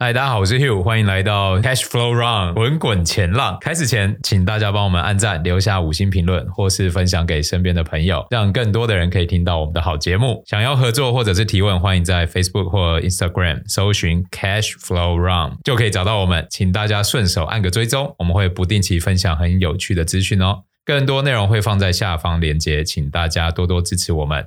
嗨，大家好，我是 Hugh，欢迎来到 Cash Flow Run 滚滚钱浪。开始前，请大家帮我们按赞、留下五星评论，或是分享给身边的朋友，让更多的人可以听到我们的好节目。想要合作或者是提问，欢迎在 Facebook 或 Instagram 搜寻 Cash Flow Run 就可以找到我们。请大家顺手按个追踪，我们会不定期分享很有趣的资讯哦。更多内容会放在下方链接，请大家多多支持我们。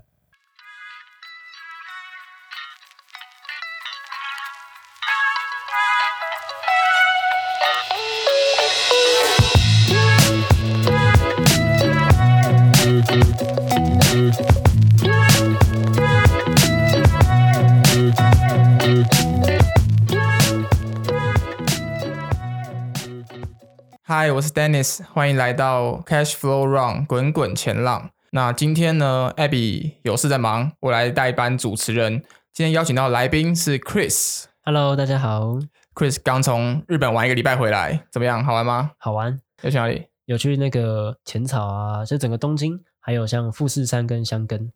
嗨，我是 Dennis，欢迎来到 Cash Flow Run 滚滚前浪。那今天呢，Abby 有事在忙，我来代班主持人。今天邀请到来宾是 Chris。Hello，大家好。Chris 刚从日本玩一个礼拜回来，怎么样？好玩吗？好玩。有去哪里？有去那个浅草啊，就整个东京，还有像富士山跟箱根，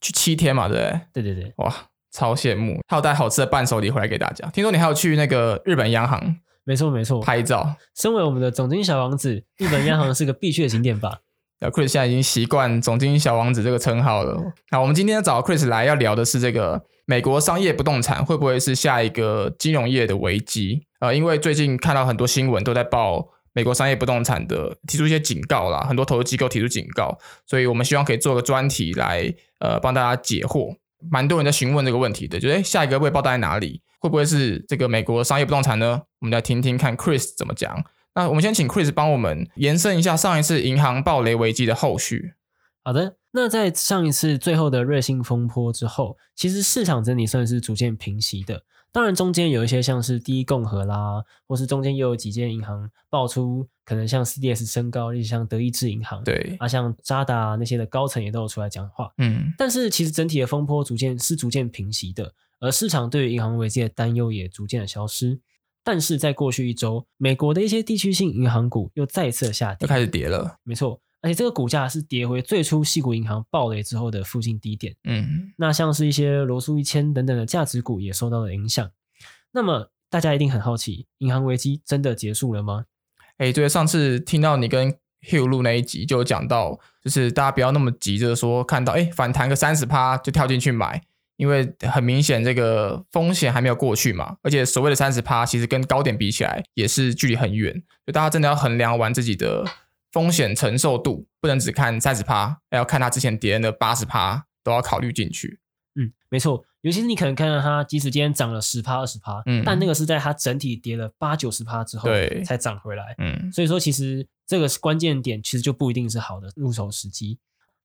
去七天嘛，对不对？对对对。哇，超羡慕。还有带好吃的伴手礼回来给大家。听说你还有去那个日本央行。没错没错，拍照。身为我们的总经小王子，日本央行是个必去的景点吧？Chris 现在已经习惯总经小王子这个称号了。好我们今天找 Chris 来要聊的是这个美国商业不动产会不会是下一个金融业的危机？呃，因为最近看到很多新闻都在报美国商业不动产的提出一些警告啦，很多投资机构提出警告，所以我们希望可以做个专题来呃帮大家解惑。蛮多人在询问这个问题的，就诶下一个未爆弹在哪里？会不会是这个美国商业不动产呢？我们来听听看 Chris 怎么讲。那我们先请 Chris 帮我们延伸一下上一次银行暴雷危机的后续。好的，那在上一次最后的瑞信风波之后，其实市场整体算是逐渐平息的。当然，中间有一些像是第一共和啦，或是中间又有几间银行爆出可能像 CDS 升高，例如像德意志银行，对啊，像渣打那些的高层也都有出来讲话。嗯，但是其实整体的风波逐渐是逐渐平息的。而市场对于银行危机的担忧也逐渐的消失，但是在过去一周，美国的一些地区性银行股又再次下跌，又开始跌了。没错，而且这个股价是跌回最初矽谷银行暴雷之后的附近低点。嗯，那像是一些罗素一千等等的价值股也受到了影响。那么大家一定很好奇，银行危机真的结束了吗？哎，对，上次听到你跟 Hugh 录那一集就有讲到，就是大家不要那么急着说看到哎反弹个三十趴就跳进去买。因为很明显，这个风险还没有过去嘛，而且所谓的三十趴，其实跟高点比起来也是距离很远，就大家真的要衡量完自己的风险承受度，不能只看三十趴，还要看它之前跌的八十趴，都要考虑进去。嗯，没错，尤其是你可能看到它，即使今天涨了十趴、二十趴，嗯，但那个是在它整体跌了八九十趴之后，对，才涨回来。嗯，所以说其实这个关键点，其实就不一定是好的入手时机。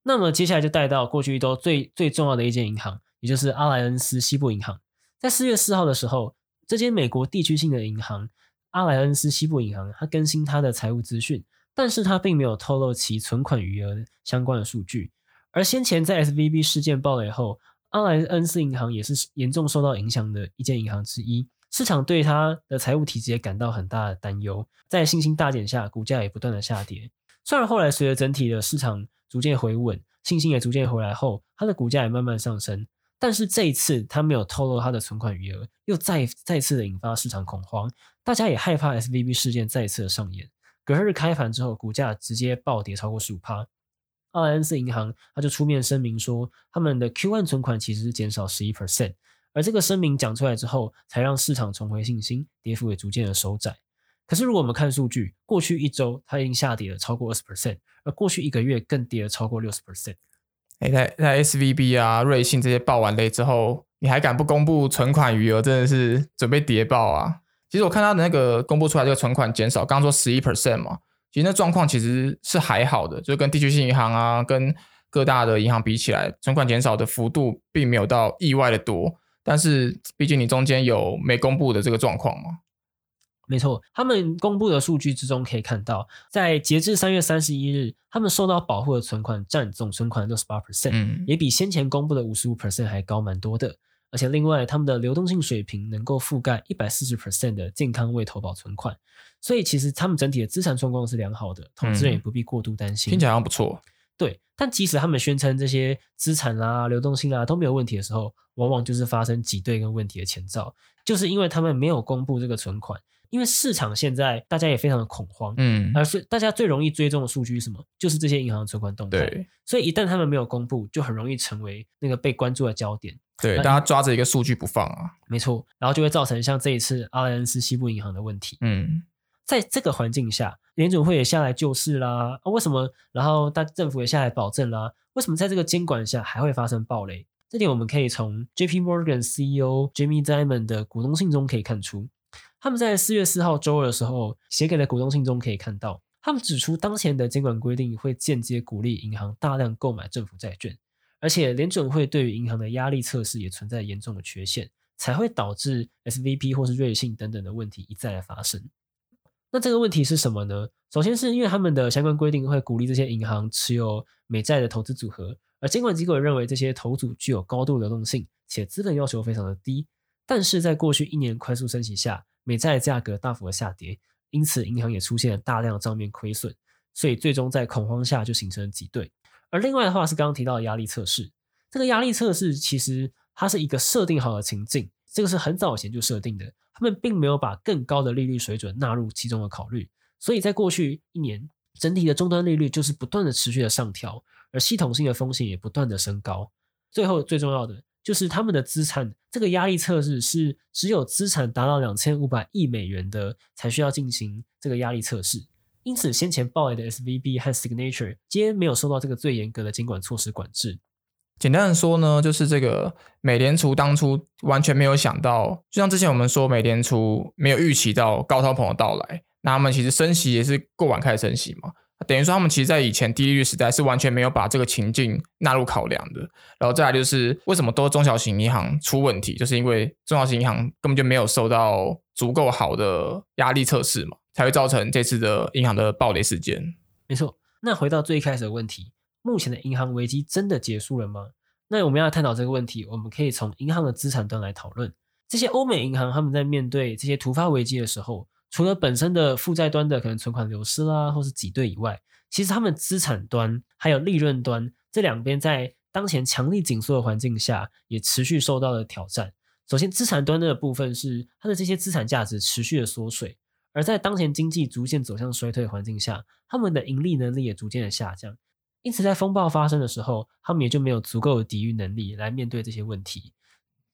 那么接下来就带到过去一周最最重要的一间银行。也就是阿莱恩斯西部银行，在四月四号的时候，这间美国地区性的银行阿莱恩斯西部银行，它更新它的财务资讯，但是他并没有透露其存款余额相关的数据。而先前在 SVB 事件爆雷后，阿莱恩斯银行也是严重受到影响的一间银行之一，市场对它的财务体制也感到很大的担忧，在信心大减下，股价也不断的下跌。虽然后来随着整体的市场逐渐回稳，信心也逐渐回来后，它的股价也慢慢上升。但是这一次，他没有透露他的存款余额，又再再次的引发市场恐慌，大家也害怕 SVB 事件再次的上演。隔日开盘之后，股价直接暴跌超过十五趴。阿莱恩斯银行他就出面声明说，他们的 Q1 存款其实是减少十一 percent，而这个声明讲出来之后，才让市场重回信心，跌幅也逐渐的收窄。可是如果我们看数据，过去一周它已经下跌了超过二十 percent，而过去一个月更跌了超过六十 percent。哎，在在 SVB 啊、瑞信这些爆完雷之后，你还敢不公布存款余额？真的是准备跌爆啊！其实我看他的那个公布出来这个存款减少，刚刚说十一 percent 嘛，其实那状况其实是还好的，就跟地区性银行啊、跟各大的银行比起来，存款减少的幅度并没有到意外的多。但是毕竟你中间有没公布的这个状况嘛。没错，他们公布的数据之中可以看到，在截至三月三十一日，他们受到保护的存款占总存款六十八 percent，也比先前公布的五十五 percent 还高蛮多的。而且另外，他们的流动性水平能够覆盖一百四十 percent 的健康未投保存款，所以其实他们整体的资产状况是良好的，投资人也不必过度担心。听起来好像不错。对，但即使他们宣称这些资产啦、流动性啦都没有问题的时候，往往就是发生挤兑跟问题的前兆，就是因为他们没有公布这个存款。因为市场现在大家也非常的恐慌，嗯，而是大家最容易追踪的数据是什么？就是这些银行的存款动态。对，所以一旦他们没有公布，就很容易成为那个被关注的焦点。对，大家抓着一个数据不放啊，没错，然后就会造成像这一次阿莱恩斯西部银行的问题。嗯，在这个环境下，联准会也下来救市啦。啊，为什么？然后大政府也下来保证啦。为什么在这个监管下还会发生暴雷？这点我们可以从 J.P. Morgan CEO Jamie Dimon 的股东信中可以看出。他们在四月四号周二的时候写给了股东信中可以看到，他们指出当前的监管规定会间接鼓励银行大量购买政府债券，而且联准会对于银行的压力测试也存在严重的缺陷，才会导致 S V P 或是瑞信等等的问题一再的发生。那这个问题是什么呢？首先是因为他们的相关规定会鼓励这些银行持有美债的投资组合，而监管机构认为这些投组具有高度流动性，且资本要求非常的低。但是在过去一年快速升息下，美债价格大幅的下跌，因此银行也出现了大量账面亏损，所以最终在恐慌下就形成了挤兑。而另外的话是刚刚提到的压力测试，这个压力测试其实它是一个设定好的情境，这个是很早以前就设定的，他们并没有把更高的利率水准纳入其中的考虑，所以在过去一年整体的终端利率就是不断的持续的上调，而系统性的风险也不断的升高。最后最重要的。就是他们的资产，这个压力测试是只有资产达到两千五百亿美元的才需要进行这个压力测试。因此，先前爆雷的 SVB 和 Signature 皆没有受到这个最严格的监管措施管制。简单的说呢，就是这个美联储当初完全没有想到，就像之前我们说，美联储没有预期到高通膨的到来，那他们其实升息也是过晚开始升息嘛。等于说，他们其实，在以前低利率时代是完全没有把这个情境纳入考量的。然后再来就是，为什么都中小型银行出问题，就是因为中小型银行根本就没有受到足够好的压力测试嘛，才会造成这次的银行的暴雷事件。没错。那回到最开始的问题，目前的银行危机真的结束了吗？那我们要探讨这个问题，我们可以从银行的资产端来讨论。这些欧美银行他们在面对这些突发危机的时候，除了本身的负债端的可能存款流失啦，或是挤兑以外，其实他们资产端还有利润端这两边在当前强力紧缩的环境下，也持续受到了挑战。首先，资产端的部分是它的这些资产价值持续的缩水，而在当前经济逐渐走向衰退的环境下，他们的盈利能力也逐渐的下降。因此，在风暴发生的时候，他们也就没有足够的抵御能力来面对这些问题。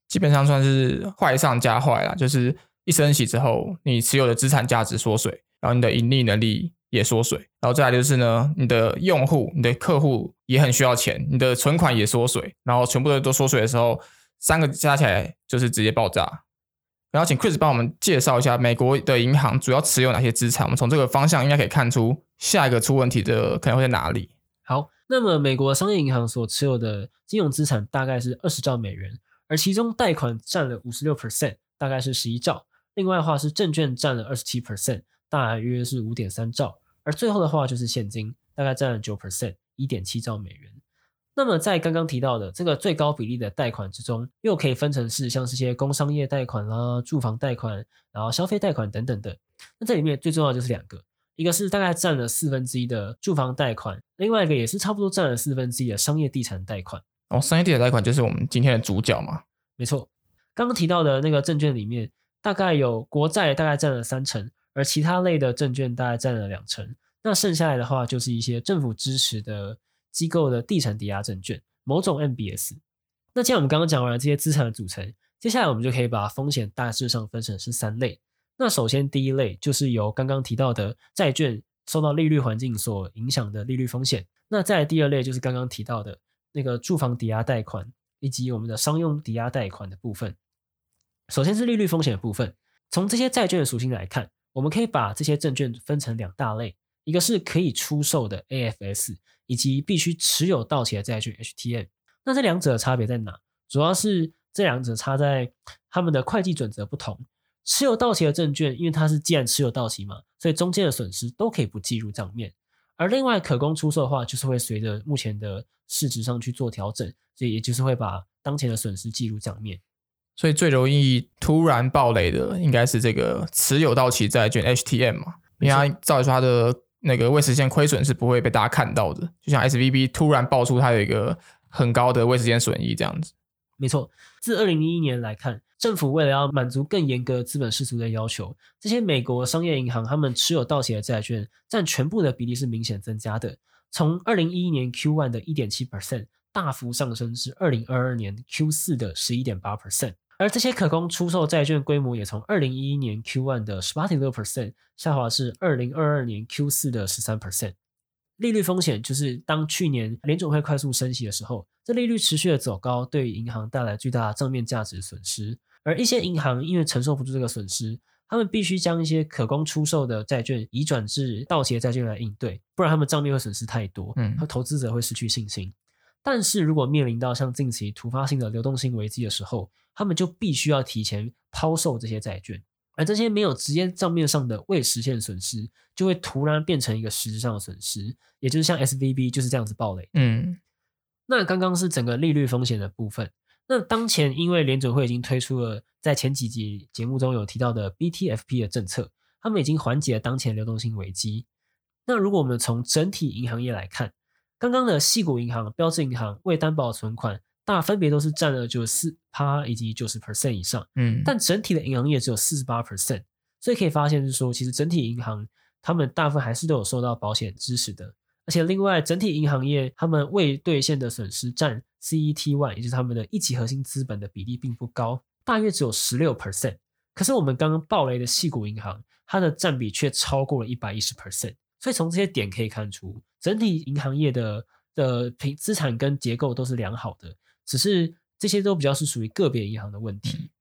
基本上算是坏上加坏啦，就是。一升息之后，你持有的资产价值缩水，然后你的盈利能力也缩水，然后再来就是呢，你的用户、你的客户也很需要钱，你的存款也缩水，然后全部的都缩水的时候，三个加起来就是直接爆炸。然后请 Chris 帮我们介绍一下美国的银行主要持有哪些资产，我们从这个方向应该可以看出下一个出问题的可能会在哪里。好，那么美国商业银行所持有的金融资产大概是二十兆美元，而其中贷款占了五十六 percent，大概是十一兆。另外的话是证券占了二十七 percent，大约是五点三兆，而最后的话就是现金，大概占了九 percent，一点七兆美元。那么在刚刚提到的这个最高比例的贷款之中，又可以分成是像这些工商业贷款啦、住房贷款，然后消费贷款等等的。那这里面最重要的就是两个，一个是大概占了四分之一的住房贷款，另外一个也是差不多占了四分之一的商业地产贷款。哦，商业地产贷款就是我们今天的主角嘛？没错，刚刚提到的那个证券里面。大概有国债大概占了三成，而其他类的证券大概占了两成。那剩下来的话，就是一些政府支持的机构的地产抵押证券，某种 MBS。那既然我们刚刚讲完了这些资产的组成，接下来我们就可以把风险大致上分成是三类。那首先第一类就是由刚刚提到的债券受到利率环境所影响的利率风险。那再第二类就是刚刚提到的那个住房抵押贷款以及我们的商用抵押贷款的部分。首先是利率风险的部分，从这些债券的属性来看，我们可以把这些证券分成两大类，一个是可以出售的 AFS，以及必须持有到期的债券 HTM。那这两者的差别在哪？主要是这两者差在他们的会计准则不同。持有到期的证券，因为它是既然持有到期嘛，所以中间的损失都可以不计入账面。而另外可供出售的话，就是会随着目前的市值上去做调整，所以也就是会把当前的损失计入账面。所以最容易突然暴雷的，应该是这个持有到期债券 HTM 嘛，因为它照理说它的那个未实现亏损是不会被大家看到的，就像 SVB 突然爆出它有一个很高的未实现损益这样子。没错，自二零零一年来看，政府为了要满足更严格资本市足的要求，这些美国商业银行他们持有到期的债券占全部的比例是明显增加的，从二零一一年 Q one 的一点七 percent 大幅上升至二零二二年 Q 四的十一点八 percent。而这些可供出售债券规模也从二零一一年 Q one 的十八点六 percent 下滑至二零二二年 Q 四的十三 percent。利率风险就是当去年联总会快速升息的时候，这利率持续的走高，对于银行带来巨大的账面价值损失。而一些银行因为承受不住这个损失，他们必须将一些可供出售的债券移转至到期的债券来应对，不然他们账面会损失太多，嗯，和投资者会失去信心。但是如果面临到像近期突发性的流动性危机的时候，他们就必须要提前抛售这些债券，而这些没有直接账面上的未实现损失，就会突然变成一个实质上的损失，也就是像 SVB 就是这样子暴雷。嗯，那刚刚是整个利率风险的部分。那当前因为联准会已经推出了在前几集节目中有提到的 BTFP 的政策，他们已经缓解了当前流动性危机。那如果我们从整体银行业来看，刚刚的细谷银行、标志银行未担保存款，大分别都是占了九十四趴以及九十 percent 以上，嗯，但整体的银行业只有四十八 percent，所以可以发现是说，其实整体银行他们大部分还是都有受到保险支持的，而且另外整体银行业他们未兑现的损失占 CET1，也就是他们的一级核心资本的比例并不高，大约只有十六 percent，可是我们刚刚暴雷的细谷银行，它的占比却超过了一百一十 percent。所以从这些点可以看出，整体银行业的的平资产跟结构都是良好的，只是这些都比较是属于个别银行的问题。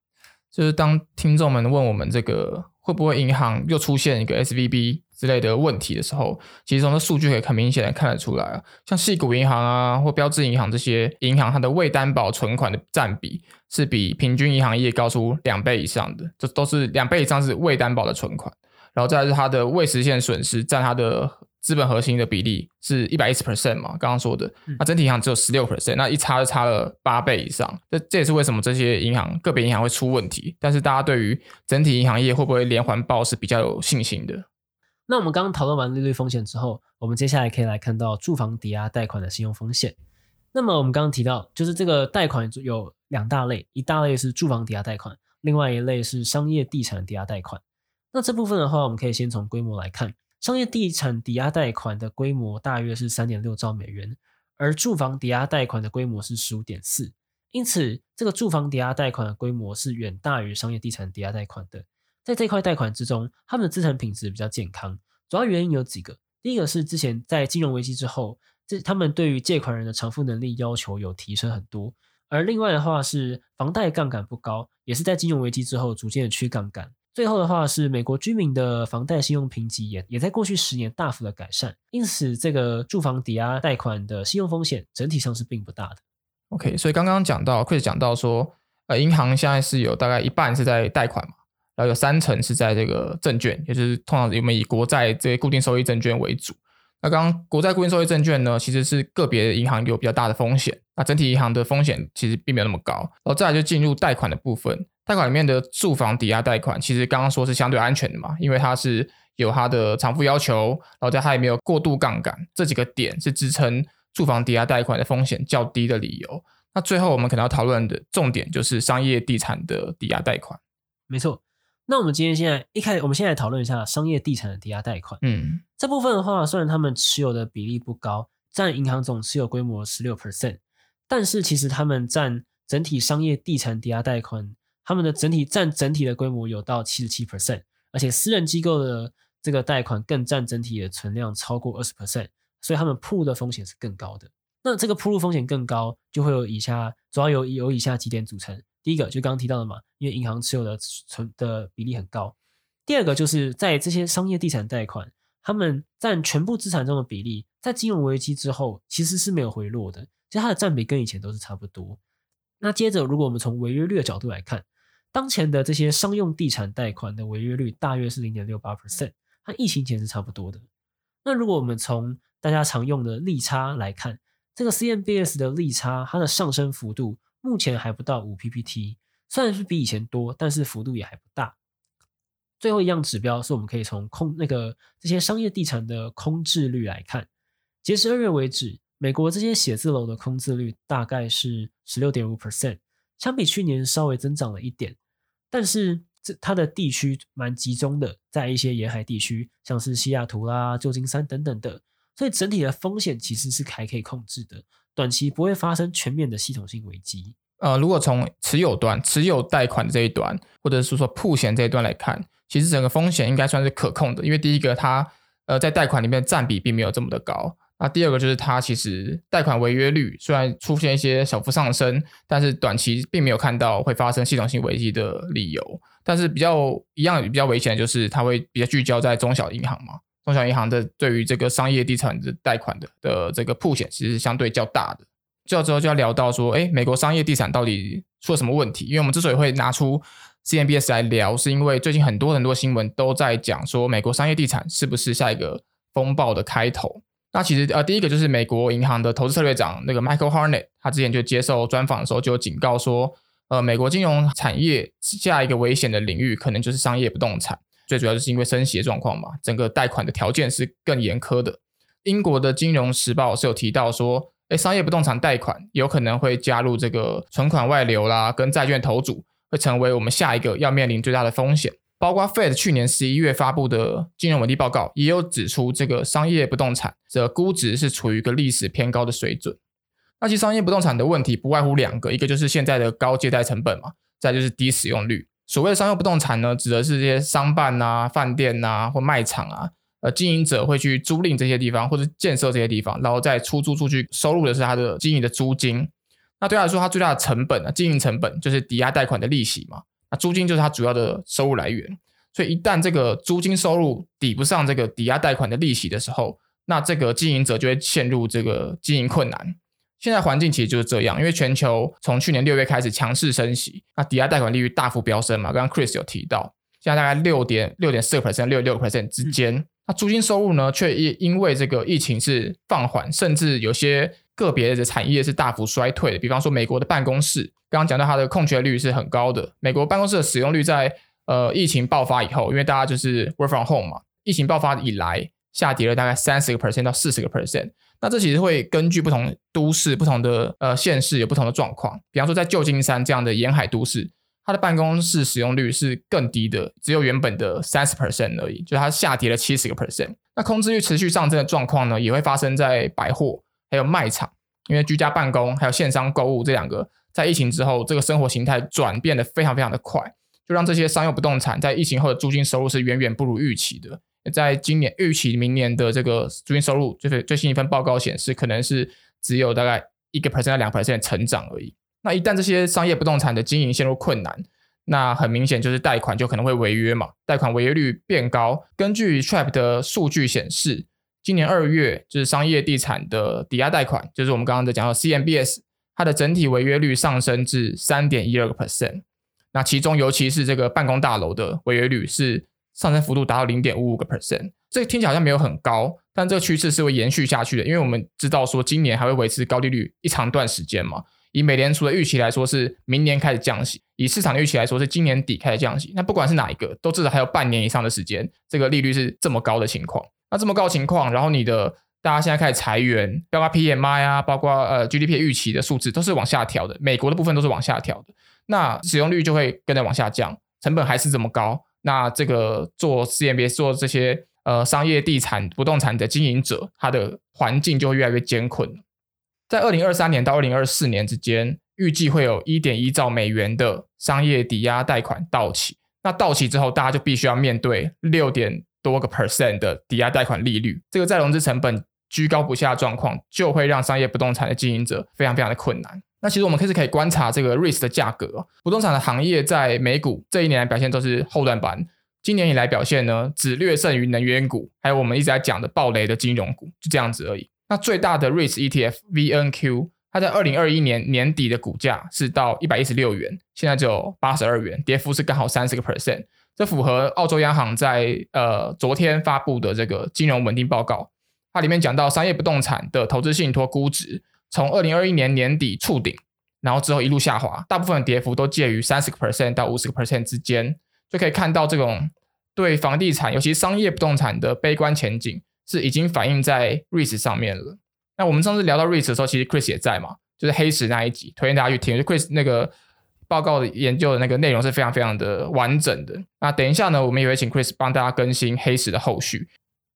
就是当听众们问我们这个会不会银行又出现一个 SVB 之类的问题的时候，其实从这数据可以很明显的看得出来啊，像细谷银行啊或标志银行这些银行，它的未担保存款的占比是比平均银行业高出两倍以上的，这都是两倍以上是未担保的存款。然后再来是它的未实现损失占它的资本核心的比例是一百一十 percent 嘛，刚刚说的，那整体银行只有十六 percent，那一差就差了八倍以上。这这也是为什么这些银行个别银行会出问题。但是大家对于整体银行业会不会连环爆是比较有信心的。那我们刚刚讨论完利率风险之后，我们接下来可以来看到住房抵押贷款的信用风险。那么我们刚刚提到，就是这个贷款有两大类，一大类是住房抵押贷款，另外一类是商业地产抵押贷款。那这部分的话，我们可以先从规模来看，商业地产抵押贷款的规模大约是三点六兆美元，而住房抵押贷款的规模是十五点四，因此这个住房抵押贷款的规模是远大于商业地产抵押贷款的。在这块贷款之中，他们的资产品质比较健康，主要原因有几个，第一个是之前在金融危机之后，这他们对于借款人的偿付能力要求有提升很多，而另外的话是房贷杠杆不高，也是在金融危机之后逐渐的去杠杆。最后的话是美国居民的房贷信用评级也也在过去十年大幅的改善，因此这个住房抵押贷款的信用风险整体上是并不大的。OK，所以刚刚讲到，Chris 讲到说，呃，银行现在是有大概一半是在贷款嘛，然后有三成是在这个证券，也就是通常我们以国债这些固定收益证券为主。那刚刚国债固定收益证券呢，其实是个别银行有比较大的风险，那整体银行的风险其实并没有那么高。然后再来就进入贷款的部分。贷款里面的住房抵押贷款，其实刚刚说是相对安全的嘛，因为它是有它的偿付要求，然后在它也没有过度杠杆，这几个点是支撑住房抵押贷款的风险较低的理由。那最后我们可能要讨论的重点就是商业地产的抵押贷款。没错，那我们今天现在一开始，我们现在来讨论一下商业地产的抵押贷款。嗯，这部分的话，虽然他们持有的比例不高，占银行总持有规模十六 percent，但是其实他们占整体商业地产抵押贷款。他们的整体占整体的规模有到七十七 percent，而且私人机构的这个贷款更占整体的存量超过二十 percent，所以他们铺路的风险是更高的。那这个铺路风险更高，就会有以下主要有有以下几点组成。第一个就刚刚提到的嘛，因为银行持有的存的比例很高。第二个就是在这些商业地产贷款，他们占全部资产中的比例，在金融危机之后其实是没有回落的，其实它的占比跟以前都是差不多。那接着，如果我们从违约率的角度来看，当前的这些商用地产贷款的违约率大约是零点六八 percent，和疫情前是差不多的。那如果我们从大家常用的利差来看，这个 CMBS 的利差它的上升幅度目前还不到五 PPT，虽然是比以前多，但是幅度也还不大。最后一样指标是我们可以从空那个这些商业地产的空置率来看，截至二月为止，美国这些写字楼的空置率大概是十六点五 percent。相比去年稍微增长了一点，但是这它的地区蛮集中的，在一些沿海地区，像是西雅图啦、旧金山等等的，所以整体的风险其实是还可以控制的，短期不会发生全面的系统性危机。呃，如果从持有端、持有贷款这一端，或者是说曝险这一端来看，其实整个风险应该算是可控的，因为第一个它呃在贷款里面占比并没有这么的高。那第二个就是它其实贷款违约率虽然出现一些小幅上升，但是短期并没有看到会发生系统性危机的理由。但是比较一样比较危险的就是它会比较聚焦在中小银行嘛，中小银行的对于这个商业地产的贷款的的这个铺险其实是相对较大的。这之后就要聊到说，哎，美国商业地产到底出了什么问题？因为我们之所以会拿出 CMBS 来聊，是因为最近很多很多新闻都在讲说，美国商业地产是不是下一个风暴的开头？那其实呃，第一个就是美国银行的投资策略长那个 Michael Harnett，他之前就接受专访的时候就警告说，呃，美国金融产业下一个危险的领域可能就是商业不动产，最主要就是因为升息的状况嘛，整个贷款的条件是更严苛的。英国的金融时报是有提到说。诶，商业不动产贷款有可能会加入这个存款外流啦，跟债券投组会成为我们下一个要面临最大的风险。包括 Fed 去年十一月发布的金融稳定报告，也有指出这个商业不动产的估值是处于一个历史偏高的水准。那其实商业不动产的问题不外乎两个，一个就是现在的高借贷成本嘛，再就是低使用率。所谓的商业不动产呢，指的是这些商办啊、饭店啊或卖场啊。呃，经营者会去租赁这些地方，或者建设这些地方，然后再出租出去，收入的是他的经营的租金。那对他来说，他最大的成本啊，经营成本就是抵押贷款的利息嘛。那租金就是他主要的收入来源。所以一旦这个租金收入抵不上这个抵押贷款的利息的时候，那这个经营者就会陷入这个经营困难。现在环境其实就是这样，因为全球从去年六月开始强势升息，那抵押贷款利率大幅飙升嘛。刚刚 Chris 有提到，现在大概六点六点四个 percent，六点六个 percent 之间。嗯那租金收入呢，却因因为这个疫情是放缓，甚至有些个别的产业是大幅衰退的。比方说，美国的办公室，刚刚讲到它的空缺率是很高的。美国办公室的使用率在呃疫情爆发以后，因为大家就是 work from home 嘛，疫情爆发以来下跌了大概三十个 percent 到四十个 percent。那这其实会根据不同都市、不同的呃县市有不同的状况。比方说，在旧金山这样的沿海都市。它的办公室使用率是更低的，只有原本的三十 percent 而已，就它下跌了七十个 percent。那空置率持续上升的状况呢，也会发生在百货还有卖场，因为居家办公还有线上购物这两个，在疫情之后，这个生活形态转变得非常非常的快，就让这些商用不动产在疫情后的租金收入是远远不如预期的。在今年预期明年的这个租金收入，就是最新一份报告显示，可能是只有大概一个 percent 到两 percent 成长而已。那一旦这些商业不动产的经营陷入困难，那很明显就是贷款就可能会违约嘛，贷款违约率变高。根据 TRAP 的数据显示，今年二月就是商业地产的抵押贷款，就是我们刚刚在讲到 CMBS，它的整体违约率上升至三点一二个 percent。那其中尤其是这个办公大楼的违约率是上升幅度达到零点五五个 percent。这听起来好像没有很高，但这个趋势是会延续下去的，因为我们知道说今年还会维持高利率一长段时间嘛。以美联储的预期来说，是明年开始降息；以市场的预期来说，是今年底开始降息。那不管是哪一个，都至少还有半年以上的时间，这个利率是这么高的情况。那这么高情况，然后你的大家现在开始裁员，包括 PMI 啊，包括呃 GDP 预期的数字都是往下调的，美国的部分都是往下调的。那使用率就会跟着往下降，成本还是这么高。那这个做 CMBS 做这些呃商业地产不动产的经营者，他的环境就会越来越艰困。在二零二三年到二零二四年之间，预计会有一点一兆美元的商业抵押贷款到期。那到期之后，大家就必须要面对六点多个 percent 的抵押贷款利率，这个再融资成本居高不下的状况，就会让商业不动产的经营者非常非常的困难。那其实我们开始可以观察这个 REIT 的价格，不动产的行业在美股这一年来表现都是后段班，今年以来表现呢，只略胜于能源股，还有我们一直在讲的暴雷的金融股，就这样子而已。那最大的 REIT ETF VNQ，它在二零二一年年底的股价是到一百一十六元，现在只有八十二元，跌幅是刚好三十个 percent。这符合澳洲央行在呃昨天发布的这个金融稳定报告，它里面讲到商业不动产的投资信托估值从二零二一年年底触顶，然后之后一路下滑，大部分的跌幅都介于三十个 percent 到五十个 percent 之间，就可以看到这种对房地产，尤其商业不动产的悲观前景。是已经反映在 REITs 上面了。那我们上次聊到 REITs 的时候，其实 Chris 也在嘛，就是黑石那一集，推荐大家去听。就 Chris 那个报告的研究的那个内容是非常非常的完整的。那等一下呢，我们也会请 Chris 帮大家更新黑石的后续。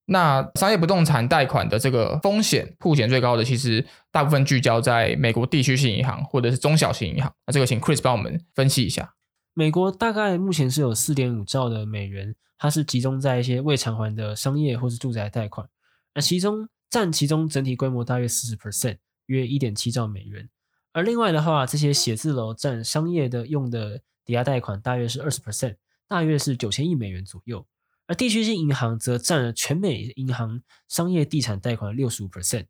那商业不动产贷款的这个风险，曝险最高的，其实大部分聚焦在美国地区性银行或者是中小型银行。那这个请 Chris 帮我们分析一下。美国大概目前是有四点五兆的美元，它是集中在一些未偿还的商业或是住宅贷款，那其中占其中整体规模大约四十 percent，约一点七兆美元。而另外的话，这些写字楼占商业的用的抵押贷款大约是二十 percent，大约是九千亿美元左右。而地区性银行则占了全美银行商业地产贷款六十五 percent。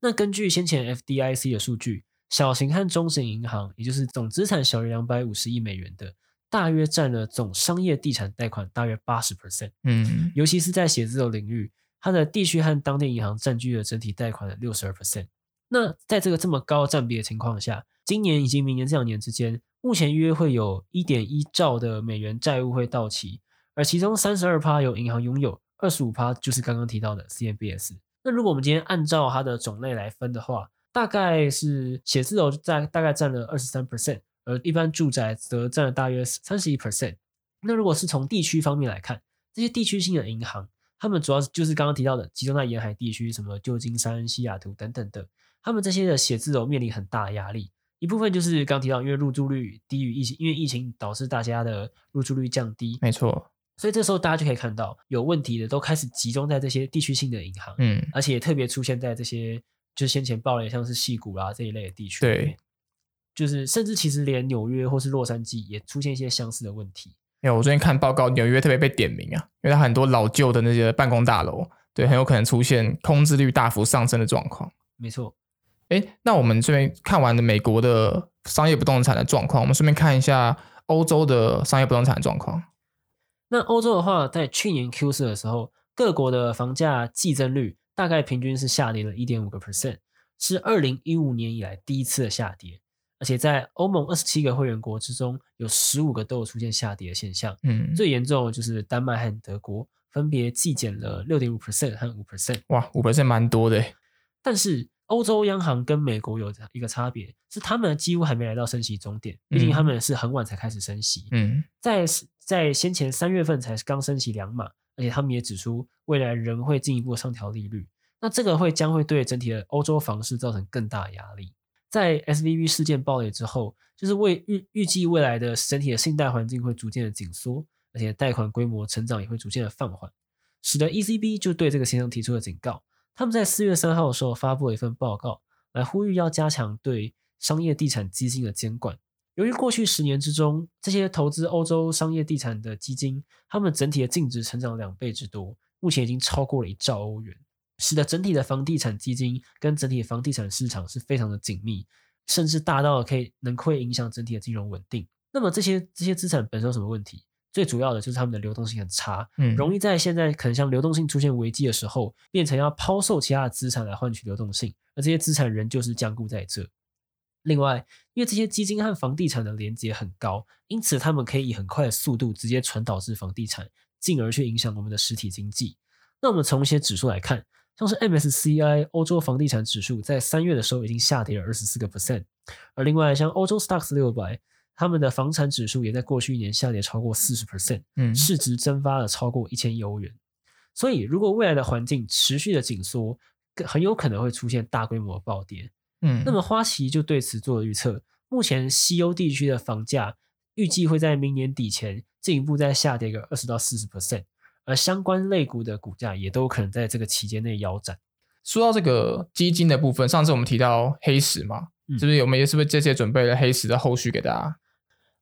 那根据先前 FDIC 的数据，小型和中型银行，也就是总资产小于两百五十亿美元的，大约占了总商业地产贷款大约八十 percent。嗯，尤其是在写字楼领域，它的地区和当地银行占据了整体贷款的六十二 percent。那在这个这么高占比的情况下，今年以及明年这两年之间，目前约会有一点一兆的美元债务会到期。而其中三十二趴由银行拥有，二十五趴就是刚刚提到的 CMBS。那如果我们今天按照它的种类来分的话，大概是写字楼在大概占了二十三 percent，而一般住宅则占了大约三十一 percent。那如果是从地区方面来看，这些地区性的银行，他们主要就是刚刚提到的集中在沿海地区，什么旧金山、西雅图等等的，他们这些的写字楼面临很大的压力。一部分就是刚提到，因为入住率低于疫情，因为疫情导致大家的入住率降低。没错。所以这时候大家就可以看到，有问题的都开始集中在这些地区性的银行，嗯，而且也特别出现在这些就是先前爆雷像是矽谷啦这一类的地区，对，就是甚至其实连纽约或是洛杉矶也出现一些相似的问题。因为我最近看报告，纽约特别被点名啊，因为它很多老旧的那些办公大楼，对，很有可能出现空置率大幅上升的状况。没错，哎，那我们这边看完了美国的商业不动产的状况，我们顺便看一下欧洲的商业不动产的状况。那欧洲的话，在去年 Q 四的时候，各国的房价季增率大概平均是下跌了一点五个 percent，是二零一五年以来第一次的下跌。而且在欧盟二十七个会员国之中，有十五个都有出现下跌的现象。嗯，最严重的就是丹麦和德国，分别季减了六点五 percent 和五 percent。哇，五 percent 蛮多的。但是欧洲央行跟美国有一个差别，是他们几乎还没来到升息终点，毕竟他们是很晚才开始升息。嗯，在。在先前三月份才刚升息两码，而且他们也指出未来仍会进一步上调利率。那这个会将会对整体的欧洲房市造成更大的压力。在 SVB 事件爆雷之后，就是未预预计未来的整体的信贷环境会逐渐的紧缩，而且贷款规模成长也会逐渐的放缓，使得 ECB 就对这个现象提出了警告。他们在四月三号的时候发布了一份报告，来呼吁要加强对商业地产基金的监管。由于过去十年之中，这些投资欧洲商业地产的基金，他们整体的净值成长两倍之多，目前已经超过了一兆欧元，使得整体的房地产基金跟整体的房地产市场是非常的紧密，甚至大到可以能会影响整体的金融稳定。那么这些这些资产本身有什么问题？最主要的就是他们的流动性很差，嗯，容易在现在可能像流动性出现危机的时候，变成要抛售其他的资产来换取流动性，而这些资产仍旧是僵固在这。另外，因为这些基金和房地产的连接很高，因此他们可以以很快的速度直接传导至房地产，进而去影响我们的实体经济。那我们从一些指数来看，像是 MSCI 欧洲房地产指数在三月的时候已经下跌了二十四个 percent，而另外像欧洲 Stocks 六百，他们的房产指数也在过去一年下跌超过四十 percent，嗯，市值蒸发了超过一千亿欧元。所以，如果未来的环境持续的紧缩，很有可能会出现大规模的暴跌。嗯，那么花旗就对此做了预测，目前西欧地区的房价预计会在明年底前进一步再下跌个二十到四十 percent，而相关类股的股价也都可能在这个期间内腰斩。说到这个基金的部分，上次我们提到黑石嘛，嗯、是不是我们也是不是这些准备了黑石的后续给大家？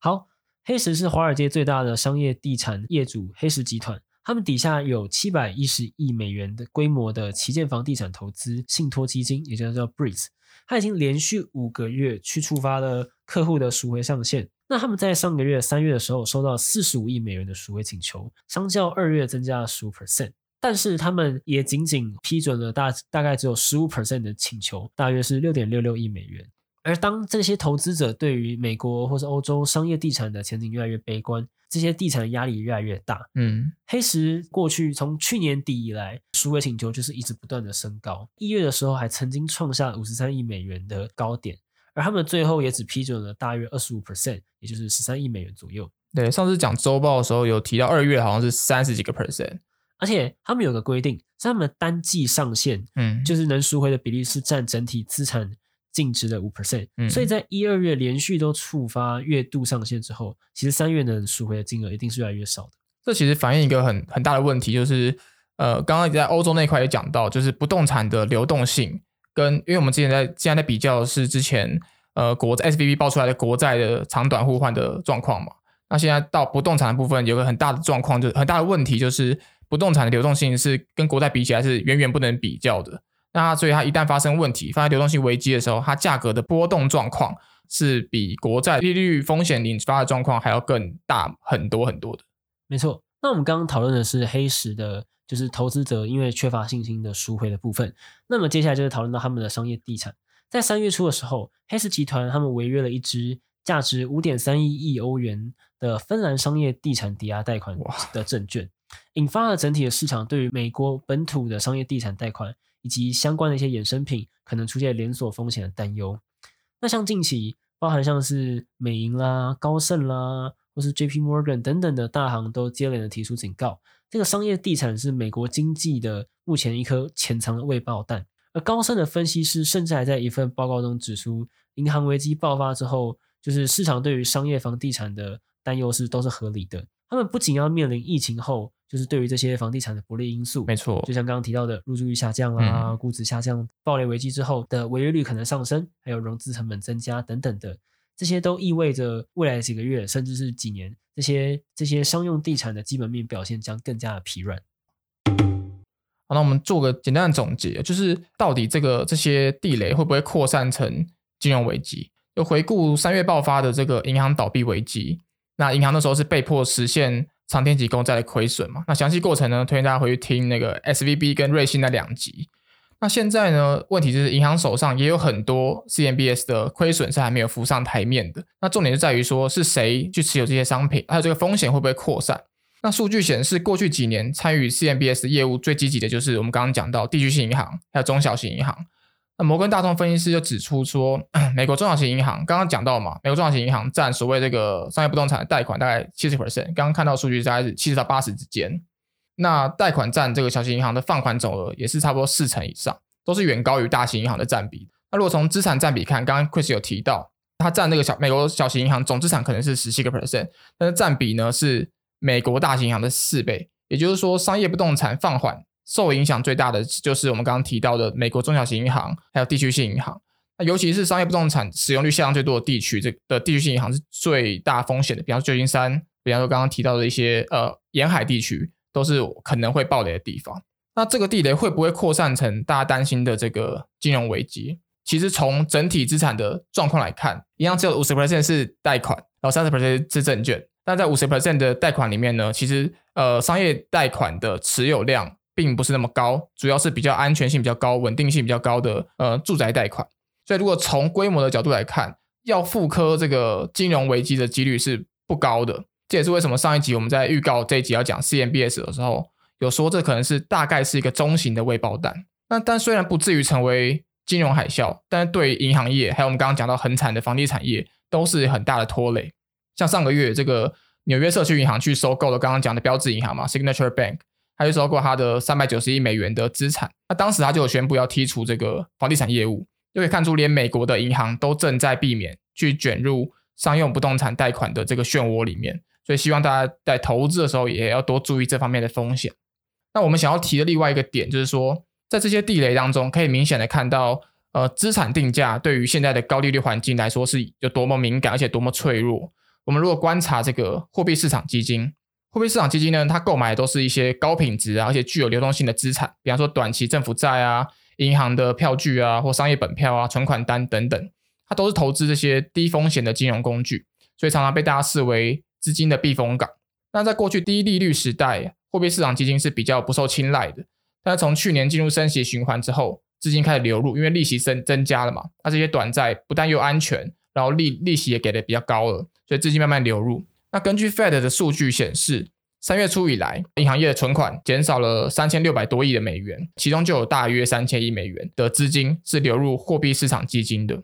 好，黑石是华尔街最大的商业地产业主黑石集团，他们底下有七百一十亿美元的规模的旗舰房地产投资信托基金，也就是叫 BREIT。他已经连续五个月去触发了客户的赎回上限。那他们在上个月三月的时候收到四十五亿美元的赎回请求，相较二月增加了十五 percent。但是他们也仅仅批准了大大概只有十五 percent 的请求，大约是六点六六亿美元。而当这些投资者对于美国或是欧洲商业地产的前景越来越悲观，这些地产的压力越来越大。嗯，黑石过去从去年底以来，赎回请求就是一直不断的升高。一月的时候还曾经创下五十三亿美元的高点，而他们最后也只批准了大约二十五 percent，也就是十三亿美元左右。对，上次讲周报的时候有提到，二月好像是三十几个 percent，而且他们有个规定，是他们单季上限，嗯，就是能赎回的比例是占整体资产净值的五 percent。嗯，所以在一二月连续都触发月度上限之后，其实三月能赎回的金额一定是越来越少的。这其实反映一个很很大的问题，就是呃，刚刚在欧洲那块也讲到，就是不动产的流动性跟，因为我们之前在现在在比较是之前呃国 SVB 爆出来的国债的长短互换的状况嘛。那现在到不动产的部分，有个很大的状况，就是很大的问题，就是不动产的流动性是跟国债比起来是远远不能比较的。那所以它一旦发生问题，发生流动性危机的时候，它价格的波动状况是比国债利率风险引发的状况还要更大很多很多的。没错。那我们刚刚讨论的是黑石的，就是投资者因为缺乏信心的赎回的部分。那么接下来就是讨论到他们的商业地产。在三月初的时候，黑石集团他们违约了一支价值五点三一亿欧元的芬兰商业地产抵押贷款的证券，引发了整体的市场对于美国本土的商业地产贷款以及相关的一些衍生品可能出现连锁风险的担忧。那像近期包含像是美银啦、高盛啦，或是 J P Morgan 等等的大行都接连的提出警告，这个商业地产是美国经济的目前一颗潜藏的未爆弹。而高盛的分析师甚至还在一份报告中指出，银行危机爆发之后，就是市场对于商业房地产的担忧是都是合理的。他们不仅要面临疫情后，就是对于这些房地产的不利因素，没错，就像刚刚提到的入住率下降啊、嗯、估值下降、暴雷危机之后的违约率可能上升，还有融资成本增加等等的，这些都意味着未来几个月甚至是几年，这些这些商用地产的基本面表现将更加的疲软。好，那我们做个简单的总结，就是到底这个这些地雷会不会扩散成金融危机？就回顾三月爆发的这个银行倒闭危机，那银行那时候是被迫实现长天期公债的亏损嘛？那详细过程呢，推荐大家回去听那个 SVB 跟瑞信那两集。那现在呢，问题就是银行手上也有很多 CMBS 的亏损是还没有浮上台面的。那重点就在于说是谁去持有这些商品，还有这个风险会不会扩散？那数据显示，过去几年参与 CMBS 业务最积极的就是我们刚刚讲到地区性银行，还有中小型银行。那摩根大通分析师就指出说，美国中小型银行刚刚讲到嘛，美国中小型银行占所谓这个商业不动产的贷款大概七十 percent，刚刚看到数据大概是七十到八十之间。那贷款占这个小型银行的放款总额也是差不多四成以上，都是远高于大型银行的占比。那如果从资产占比看，刚刚 Chris 有提到，它占那个小美国小型银行总资产可能是十七个 percent，但是占比呢是美国大型银行的四倍。也就是说，商业不动产放缓。受影响最大的就是我们刚刚提到的美国中小型银行，还有地区性银行。那尤其是商业不动产使用率下降最多的地区，这的地区性银行是最大风险的。比方说旧金山，比方说刚刚提到的一些呃沿海地区，都是可能会爆雷的地方。那这个地雷会不会扩散成大家担心的这个金融危机？其实从整体资产的状况来看，一样只有五十 percent 是贷款，然后三十 percent 是证券。但在五十 percent 的贷款里面呢，其实呃商业贷款的持有量。并不是那么高，主要是比较安全性比较高、稳定性比较高的呃住宅贷款。所以如果从规模的角度来看，要复刻这个金融危机的几率是不高的。这也是为什么上一集我们在预告这一集要讲 CMBS 的时候，有说这可能是大概是一个中型的未爆弹。那但虽然不至于成为金融海啸，但是对银行业还有我们刚刚讲到很惨的房地产业都是很大的拖累。像上个月这个纽约社区银行去收购了刚刚讲的标志银行嘛，Signature Bank。他就收购他的三百九十亿美元的资产，那当时他就宣布要剔除这个房地产业务，就可以看出连美国的银行都正在避免去卷入商用不动产贷款的这个漩涡里面，所以希望大家在投资的时候也要多注意这方面的风险。那我们想要提的另外一个点就是说，在这些地雷当中，可以明显的看到，呃，资产定价对于现在的高利率环境来说是有多么敏感，而且多么脆弱。我们如果观察这个货币市场基金。货币市场基金呢，它购买的都是一些高品质啊，而且具有流动性的资产，比方说短期政府债啊、银行的票据啊，或商业本票啊、存款单等等，它都是投资这些低风险的金融工具，所以常常被大家视为资金的避风港。那在过去低利率时代，货币市场基金是比较不受青睐的。但是从去年进入升息循环之后，资金开始流入，因为利息增增加了嘛，那这些短债不但又安全，然后利利息也给的比较高了，所以资金慢慢流入。那根据 Fed 的数据显示，三月初以来，银行业的存款减少了三千六百多亿的美元，其中就有大约三千亿美元的资金是流入货币市场基金的。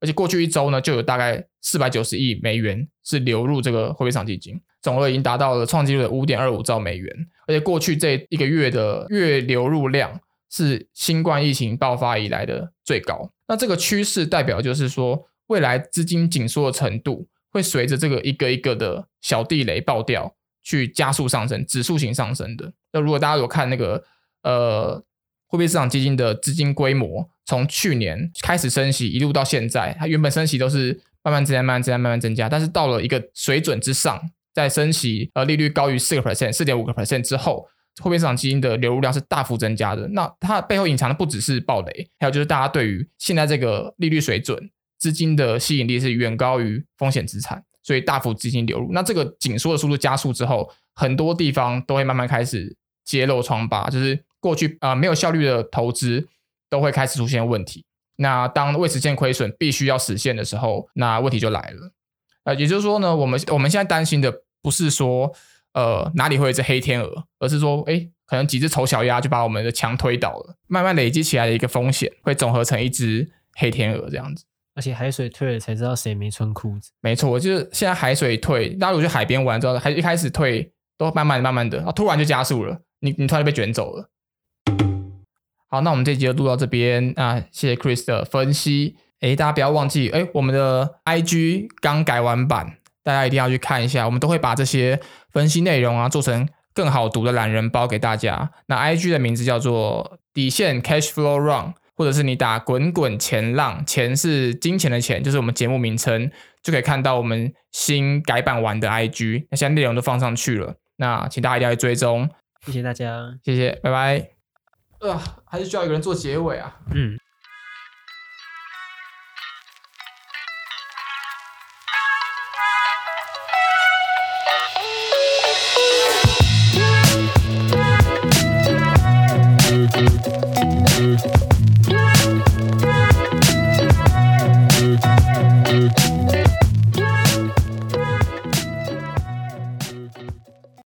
而且过去一周呢，就有大概四百九十亿美元是流入这个货币市场基金，总额已经达到了创纪录的五点二五兆美元。而且过去这一个月的月流入量是新冠疫情爆发以来的最高。那这个趋势代表就是说，未来资金紧缩的程度会随着这个一个一个的小地雷爆掉，去加速上升，指数型上升的。那如果大家有看那个呃货币市场基金的资金规模，从去年开始升息，一路到现在，它原本升息都是慢慢增加、慢慢增加、慢慢增加，但是到了一个水准之上，在升息呃利率高于四个 percent、四点五个 percent 之后，货币市场基金的流入量是大幅增加的。那它背后隐藏的不只是暴雷，还有就是大家对于现在这个利率水准，资金的吸引力是远高于风险资产，所以大幅资金流入。那这个紧缩的速度加速之后，很多地方都会慢慢开始揭露疮疤，就是过去啊、呃、没有效率的投资。都会开始出现问题。那当未实现亏损必须要实现的时候，那问题就来了。呃，也就是说呢，我们我们现在担心的不是说呃哪里会有一只黑天鹅，而是说，哎，可能几只丑小鸭就把我们的墙推倒了，慢慢累积起来的一个风险，会总合成一只黑天鹅这样子。而且海水退了才知道谁没穿裤子。没错，就是现在海水退，大家如果去海边玩之后，还一开始退都慢慢慢慢的，啊，突然就加速了，你你突然被卷走了。好，那我们这集就录到这边啊，谢谢 Chris 的分析。诶，大家不要忘记，诶，我们的 IG 刚改完版，大家一定要去看一下。我们都会把这些分析内容啊，做成更好读的懒人包给大家。那 IG 的名字叫做底线 Cash Flow Run，或者是你打滚滚钱浪，钱是金钱的钱，就是我们节目名称，就可以看到我们新改版完的 IG。那现在内容都放上去了，那请大家一定要去追踪。谢谢大家，谢谢，拜拜。呃，还是需要一个人做结尾啊。嗯。